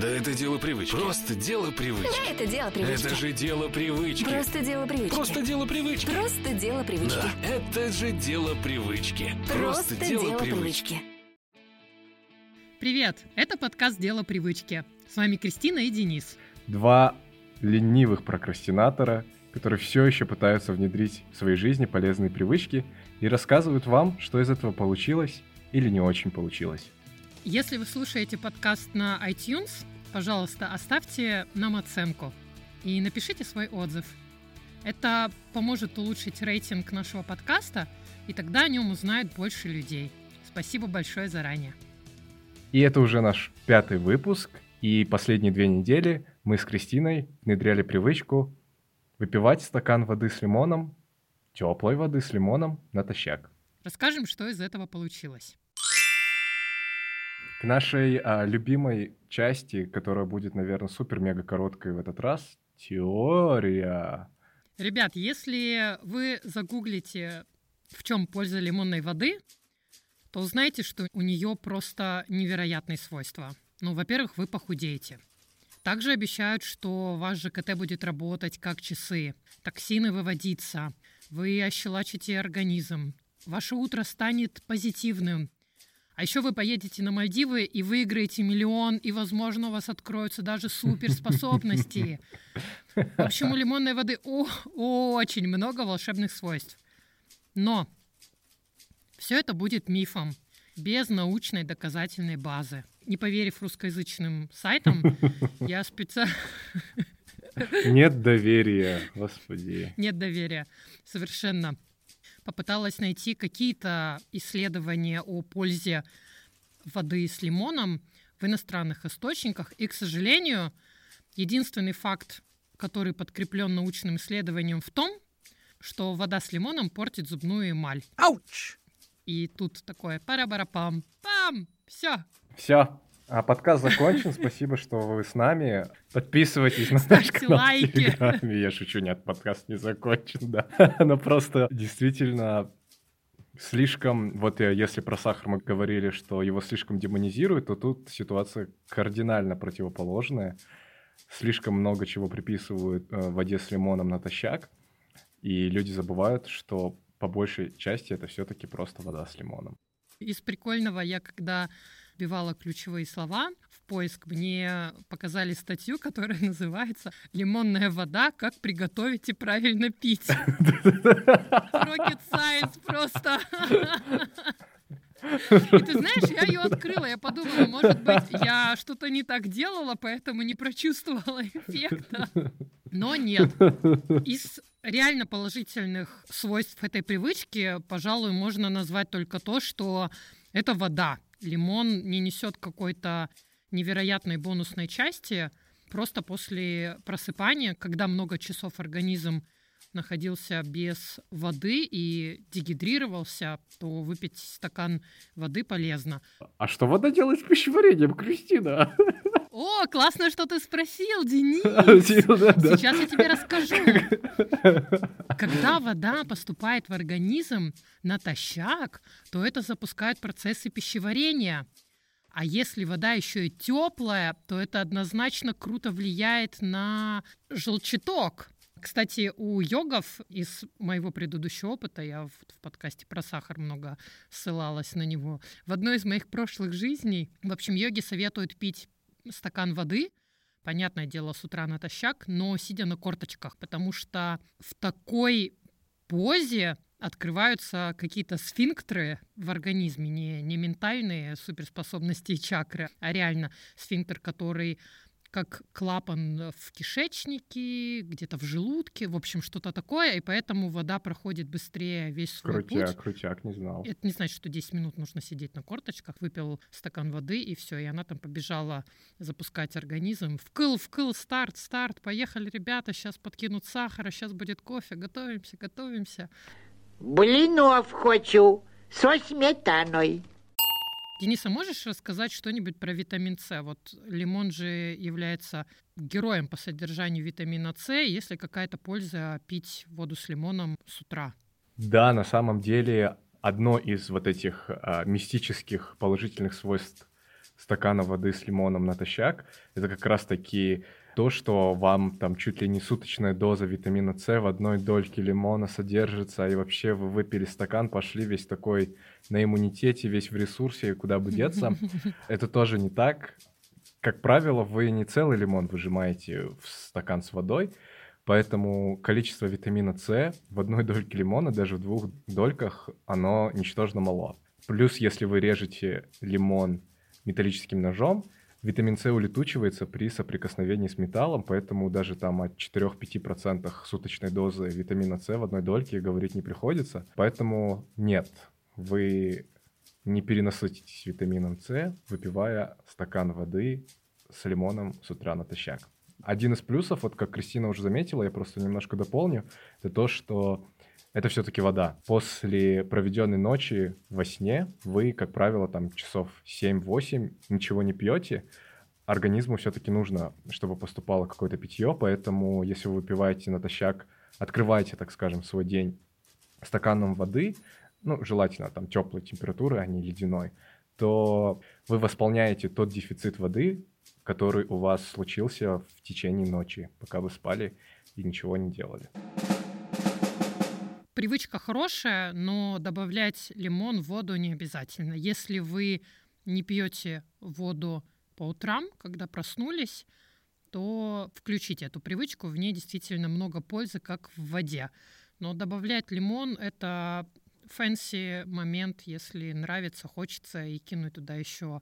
Да это дело привычки. Просто дело привычки. Да, это дело привычки. Это же дело привычки. Просто дело привычки. Просто дело привычки. Просто дело привычки. Да, это же дело привычки. Просто дело привычки. Привет! Это подкаст «Дело привычки». С вами Кристина и Денис. Два ленивых прокрастинатора, которые все еще пытаются внедрить в своей жизни полезные привычки и рассказывают вам, что из этого получилось или не очень получилось. Если вы слушаете подкаст на iTunes, пожалуйста, оставьте нам оценку и напишите свой отзыв. Это поможет улучшить рейтинг нашего подкаста, и тогда о нем узнают больше людей. Спасибо большое заранее. И это уже наш пятый выпуск, и последние две недели мы с Кристиной внедряли привычку выпивать стакан воды с лимоном, теплой воды с лимоном натощак. Расскажем, что из этого получилось. К нашей а, любимой части, которая будет, наверное, супер-мега короткой в этот раз, теория. Ребят, если вы загуглите, в чем польза лимонной воды, то узнаете, что у нее просто невероятные свойства. Ну, во-первых, вы похудеете. Также обещают, что ваш ЖКТ будет работать как часы, токсины выводиться, вы ощелачите организм, ваше утро станет позитивным, а еще вы поедете на Мальдивы и выиграете миллион, и, возможно, у вас откроются даже суперспособности. В общем, у лимонной воды очень много волшебных свойств. Но все это будет мифом, без научной доказательной базы. Не поверив русскоязычным сайтам, я специально... Нет доверия, господи. Нет доверия, совершенно попыталась найти какие-то исследования о пользе воды с лимоном в иностранных источниках. И, к сожалению, единственный факт, который подкреплен научным исследованием в том, что вода с лимоном портит зубную эмаль. Ауч! И тут такое пара-бара-пам, пам, все. Все, а подкаст закончен. Спасибо, что вы с нами. Подписывайтесь на наш канал лайки. в Телеграме. Я шучу, нет, подкаст не закончен, да. Но просто действительно слишком... Вот если про сахар мы говорили, что его слишком демонизируют, то тут ситуация кардинально противоположная. Слишком много чего приписывают э, воде с лимоном натощак, и люди забывают, что по большей части это все-таки просто вода с лимоном. Из прикольного я когда вбивала ключевые слова в поиск, мне показали статью, которая называется «Лимонная вода. Как приготовить и правильно пить». Rocket Science просто. И ты знаешь, я ее открыла, я подумала, может быть, я что-то не так делала, поэтому не прочувствовала эффекта. Но нет. Из реально положительных свойств этой привычки, пожалуй, можно назвать только то, что это вода. Лимон не несет какой-то невероятной бонусной части. Просто после просыпания, когда много часов организм находился без воды и дегидрировался, то выпить стакан воды полезно. А что вода делает с пищеварением, Кристина? О, классно, что ты спросил, Денис! Сейчас я тебе расскажу. Когда вода поступает в организм натощак, то это запускает процессы пищеварения. А если вода еще и теплая, то это однозначно круто влияет на желчаток. Кстати, у йогов из моего предыдущего опыта, я в, в подкасте про сахар много ссылалась на него, в одной из моих прошлых жизней, в общем, йоги советуют пить стакан воды, понятное дело, с утра натощак, но сидя на корточках, потому что в такой позе открываются какие-то сфинктеры в организме, не, не ментальные суперспособности и чакры, а реально сфинктер, который как клапан в кишечнике, где-то в желудке, в общем, что-то такое, и поэтому вода проходит быстрее весь свой путь. Крутяк, крутяк, не знал. Это не значит, что 10 минут нужно сидеть на корточках, выпил стакан воды, и все, и она там побежала запускать организм. Вкл, вкл, старт, старт, поехали, ребята, сейчас подкинут сахара, сейчас будет кофе, готовимся, готовимся. Блинов хочу со сметаной. Денис, а можешь рассказать что-нибудь про витамин С? Вот лимон же является героем по содержанию витамина С. Есть ли какая-то польза пить воду с лимоном с утра? Да, на самом деле одно из вот этих а, мистических положительных свойств стакана воды с лимоном натощак, это как раз-таки то, что вам там чуть ли не суточная доза витамина С в одной дольке лимона содержится, и вообще вы выпили стакан, пошли весь такой на иммунитете, весь в ресурсе, куда бы деться. Это тоже не так. Как правило, вы не целый лимон выжимаете в стакан с водой, поэтому количество витамина С в одной дольке лимона, даже в двух дольках, оно ничтожно мало. Плюс, если вы режете лимон металлическим ножом, витамин С улетучивается при соприкосновении с металлом, поэтому даже там о 4-5% суточной дозы витамина С в одной дольке говорить не приходится. Поэтому нет, вы не перенасытитесь витамином С, выпивая стакан воды с лимоном с утра натощак. Один из плюсов, вот как Кристина уже заметила, я просто немножко дополню, это то, что это все-таки вода. После проведенной ночи во сне вы, как правило, там часов 7-8 ничего не пьете, организму все-таки нужно, чтобы поступало какое-то питье, поэтому если вы выпиваете натощак, открываете, так скажем, свой день стаканом воды, ну, желательно там теплой температуры, а не ледяной, то вы восполняете тот дефицит воды, который у вас случился в течение ночи, пока вы спали и ничего не делали привычка хорошая, но добавлять лимон в воду не обязательно. Если вы не пьете воду по утрам, когда проснулись, то включите эту привычку. В ней действительно много пользы, как в воде. Но добавлять лимон — это fancy момент, если нравится, хочется, и кинуть туда еще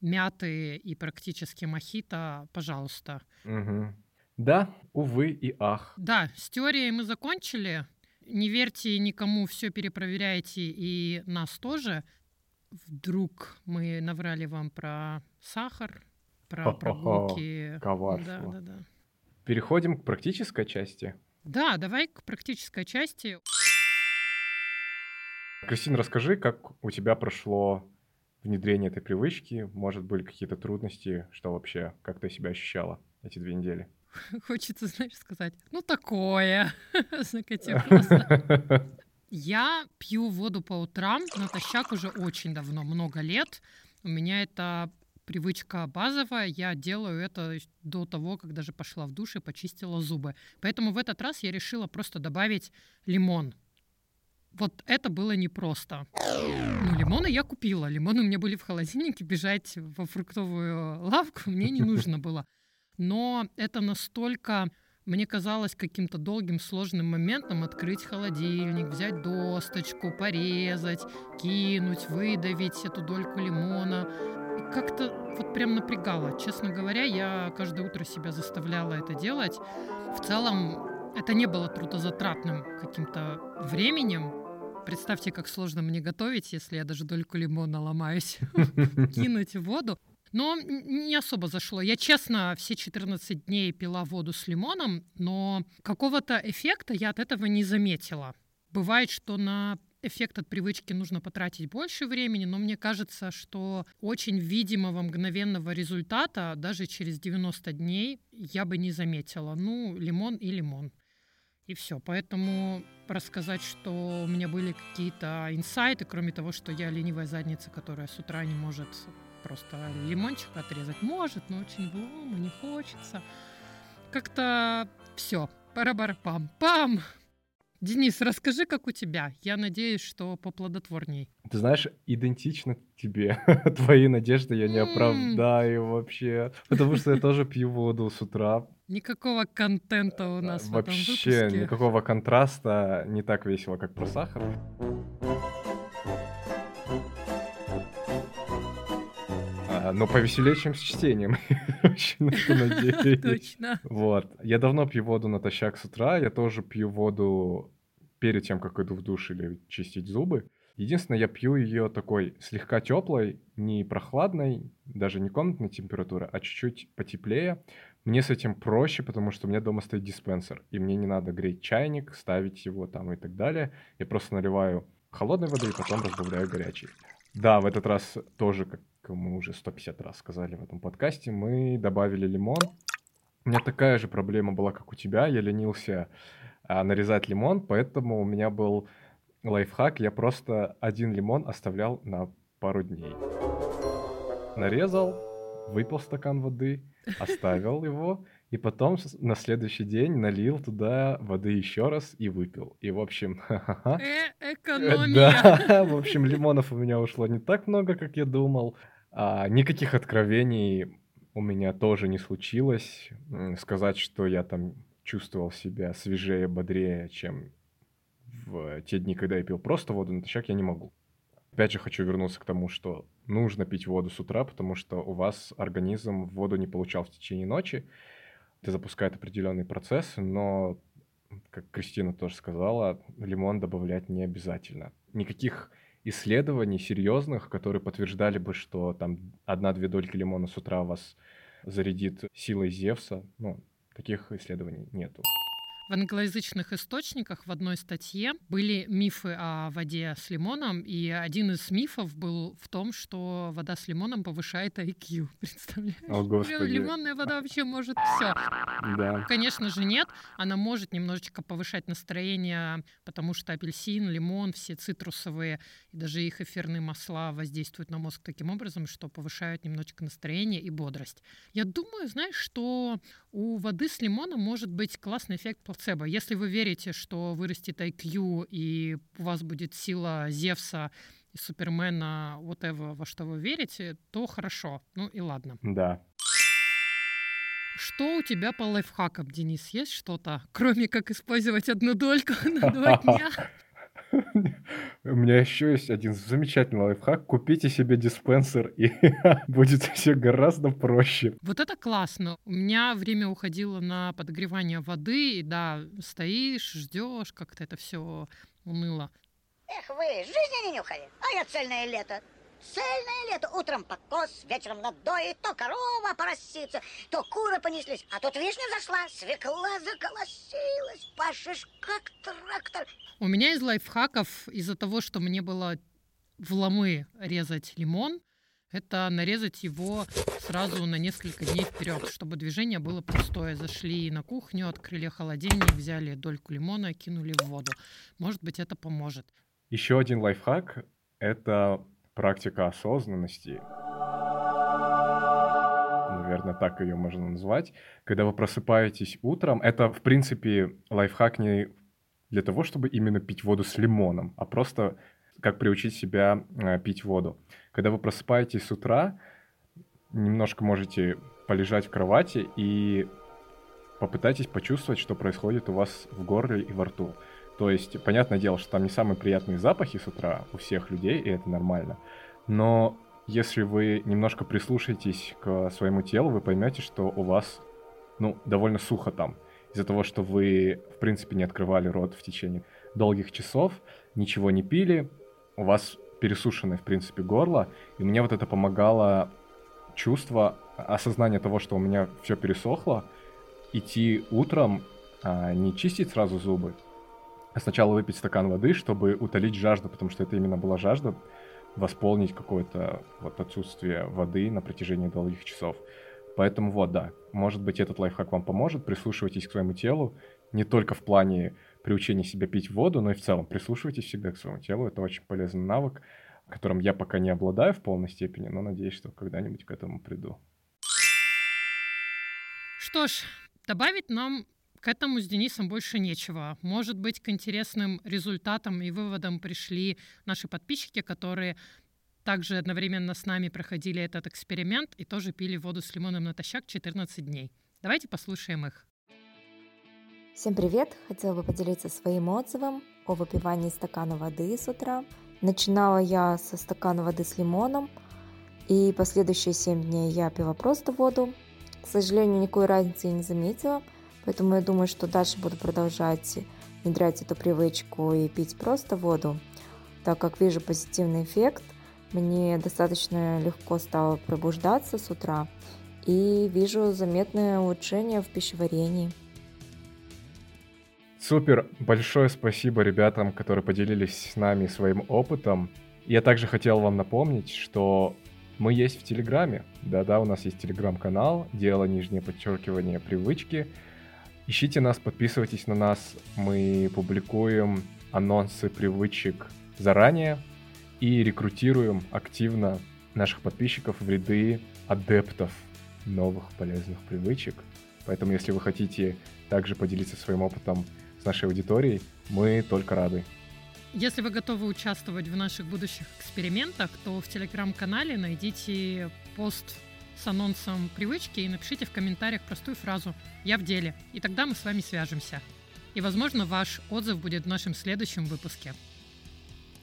мяты и практически мохито, пожалуйста. Угу. Да, увы и ах. Да, с теорией мы закончили не верьте никому, все перепроверяйте, и нас тоже. Вдруг мы наврали вам про сахар, про прогулки. Коварство. Да, да, да. Переходим к практической части. Да, давай к практической части. Кристина, расскажи, как у тебя прошло внедрение этой привычки? Может, были какие-то трудности? Что вообще, как ты себя ощущала эти две недели? Хочется, знаешь, сказать, ну такое, глаза. Я пью воду по утрам натощак уже очень давно, много лет. У меня это привычка базовая. Я делаю это до того, как даже пошла в душ и почистила зубы. Поэтому в этот раз я решила просто добавить лимон. Вот это было непросто. Ну, лимоны я купила. Лимоны у меня были в холодильнике. Бежать во фруктовую лавку мне не нужно было но это настолько мне казалось каким-то долгим, сложным моментом открыть холодильник, взять досточку, порезать, кинуть, выдавить эту дольку лимона. И как-то вот прям напрягало. Честно говоря, я каждое утро себя заставляла это делать. В целом, это не было трудозатратным каким-то временем. Представьте, как сложно мне готовить, если я даже дольку лимона ломаюсь кинуть в воду. Но не особо зашло. Я, честно, все 14 дней пила воду с лимоном, но какого-то эффекта я от этого не заметила. Бывает, что на эффект от привычки нужно потратить больше времени, но мне кажется, что очень видимого мгновенного результата даже через 90 дней я бы не заметила. Ну, лимон и лимон. И все. Поэтому рассказать, что у меня были какие-то инсайты, кроме того, что я ленивая задница, которая с утра не может просто лимончик отрезать может, но очень вломо, не хочется. Как-то все, пара-бар-пам-пам. Денис, расскажи, как у тебя. Я надеюсь, что поплодотворней. Ты знаешь, идентично тебе. Твои надежды я не оправдаю вообще. Потому что я тоже пью воду с утра. Никакого контента у нас в этом выпуске. Вообще никакого контраста. Не так весело, как про сахар. Но повеселее, чем с чтением. Точно. Вот. Я давно пью воду натощак с утра. Я тоже пью воду перед тем, как иду в душ или чистить зубы. Единственное, я пью ее такой слегка теплой, не прохладной, даже не комнатной температуры, а чуть-чуть потеплее. Мне с этим проще, потому что у меня дома стоит диспенсер, и мне не надо греть чайник, ставить его там и так далее. Я просто наливаю холодной воды и потом разбавляю горячей. Да, в этот раз тоже, как мы уже 150 раз сказали в этом подкасте, мы добавили лимон. У меня такая же проблема была, как у тебя. Я ленился а, нарезать лимон, поэтому у меня был лайфхак. Я просто один лимон оставлял на пару дней. нарезал, выпил стакан воды, оставил его, и потом на следующий день налил туда воды еще раз и выпил. И, в общем, э, экономия. Да, в общем, лимонов у меня ушло не так много, как я думал. А, никаких откровений у меня тоже не случилось. Сказать, что я там чувствовал себя свежее, бодрее, чем в те дни, когда я пил просто воду натощак, я не могу. Опять же хочу вернуться к тому, что нужно пить воду с утра, потому что у вас организм воду не получал в течение ночи. Это запускает определенные процессы, но, как Кристина тоже сказала, лимон добавлять не обязательно. Никаких исследований серьезных, которые подтверждали бы, что там одна-две дольки лимона с утра вас зарядит силой Зевса, ну, таких исследований нету. В англоязычных источниках в одной статье были мифы о воде с лимоном, и один из мифов был в том, что вода с лимоном повышает IQ. Представляешь? О, Господи. Лимонная вода вообще может все. Да. Конечно же, нет. Она может немножечко повышать настроение, потому что апельсин, лимон, все цитрусовые и даже их эфирные масла воздействуют на мозг таким образом, что повышают немножечко настроение и бодрость. Я думаю, знаешь, что у воды с лимоном может быть классный эффект плацебо. Если вы верите, что вырастет IQ и у вас будет сила Зевса и Супермена, вот whatever, во что вы верите, то хорошо. Ну и ладно. Да. Что у тебя по лайфхакам, Денис? Есть что-то, кроме как использовать одну дольку на два дня? У меня еще есть один замечательный лайфхак. Купите себе диспенсер, и будет все гораздо проще. Вот это классно. У меня время уходило на подогревание воды, и да, стоишь, ждешь, как-то это все уныло. Эх вы, жизни не нюхали, а я цельное лето. Цельное лето. Утром покос, вечером надоит, то корова поросится, то куры понеслись. А тут вишня зашла, свекла заколосилась, пашешь как трактор. У меня из лайфхаков, из-за того, что мне было в ломы резать лимон, это нарезать его сразу на несколько дней вперед, чтобы движение было простое. Зашли на кухню, открыли холодильник, взяли дольку лимона, кинули в воду. Может быть, это поможет. Еще один лайфхак — это практика осознанности, наверное, так ее можно назвать. Когда вы просыпаетесь утром, это, в принципе, лайфхак не для того, чтобы именно пить воду с лимоном, а просто как приучить себя э, пить воду. Когда вы просыпаетесь с утра, немножко можете полежать в кровати и попытайтесь почувствовать, что происходит у вас в горле и во рту. То есть, понятное дело, что там не самые приятные запахи с утра у всех людей, и это нормально. Но если вы немножко прислушаетесь к своему телу, вы поймете, что у вас, ну, довольно сухо там. Из-за того, что вы, в принципе, не открывали рот в течение долгих часов, ничего не пили, у вас пересушенное, в принципе, горло, и мне вот это помогало чувство, осознание того, что у меня все пересохло, идти утром, а не чистить сразу зубы, сначала выпить стакан воды, чтобы утолить жажду, потому что это именно была жажда восполнить какое-то вот отсутствие воды на протяжении долгих часов. Поэтому вот, да, может быть, этот лайфхак вам поможет. Прислушивайтесь к своему телу, не только в плане приучения себя пить воду, но и в целом прислушивайтесь всегда к своему телу. Это очень полезный навык, которым я пока не обладаю в полной степени, но надеюсь, что когда-нибудь к этому приду. Что ж, добавить нам к этому с Денисом больше нечего. Может быть, к интересным результатам и выводам пришли наши подписчики, которые также одновременно с нами проходили этот эксперимент и тоже пили воду с лимоном натощак 14 дней. Давайте послушаем их. Всем привет! Хотела бы поделиться своим отзывом о выпивании стакана воды с утра. Начинала я со стакана воды с лимоном, и последующие 7 дней я пила просто воду. К сожалению, никакой разницы я не заметила – Поэтому я думаю, что дальше буду продолжать внедрять эту привычку и пить просто воду, так как вижу позитивный эффект. Мне достаточно легко стало пробуждаться с утра и вижу заметное улучшение в пищеварении. Супер! Большое спасибо ребятам, которые поделились с нами своим опытом. Я также хотел вам напомнить, что мы есть в Телеграме. Да-да, у нас есть Телеграм-канал, дело нижнее подчеркивание привычки – Ищите нас, подписывайтесь на нас. Мы публикуем анонсы привычек заранее и рекрутируем активно наших подписчиков в ряды адептов новых полезных привычек. Поэтому, если вы хотите также поделиться своим опытом с нашей аудиторией, мы только рады. Если вы готовы участвовать в наших будущих экспериментах, то в телеграм-канале найдите пост с анонсом привычки и напишите в комментариях простую фразу «Я в деле», и тогда мы с вами свяжемся. И, возможно, ваш отзыв будет в нашем следующем выпуске.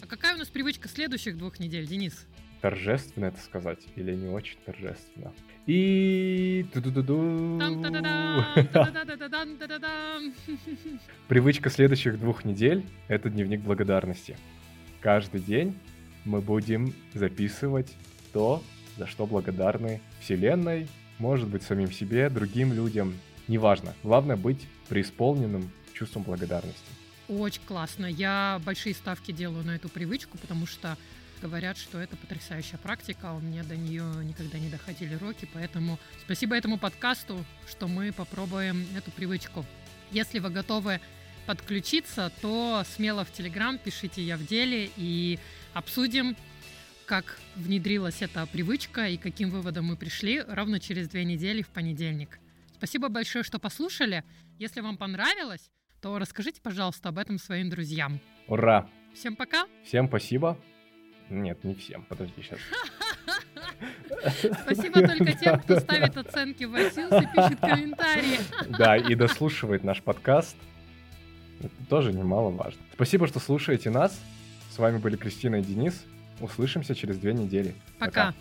А какая у нас привычка следующих двух недель, Денис? Торжественно это сказать или не очень торжественно? И... Привычка следующих двух недель — это дневник благодарности. Каждый день мы будем записывать то, за что благодарны Вселенной, может быть, самим себе, другим людям. Неважно. Главное быть преисполненным чувством благодарности. Очень классно. Я большие ставки делаю на эту привычку, потому что говорят, что это потрясающая практика, а у меня до нее никогда не доходили руки, поэтому спасибо этому подкасту, что мы попробуем эту привычку. Если вы готовы подключиться, то смело в Телеграм пишите «Я в деле» и обсудим, как внедрилась эта привычка и каким выводом мы пришли ровно через две недели в понедельник. Спасибо большое, что послушали. Если вам понравилось, то расскажите, пожалуйста, об этом своим друзьям. Ура! Всем пока! Всем спасибо. Нет, не всем. Подожди сейчас. Спасибо только тем, кто ставит оценки в iTunes и пишет комментарии. Да, и дослушивает наш подкаст. Это тоже немаловажно. Спасибо, что слушаете нас. С вами были Кристина и Денис. Услышимся через две недели. Пока.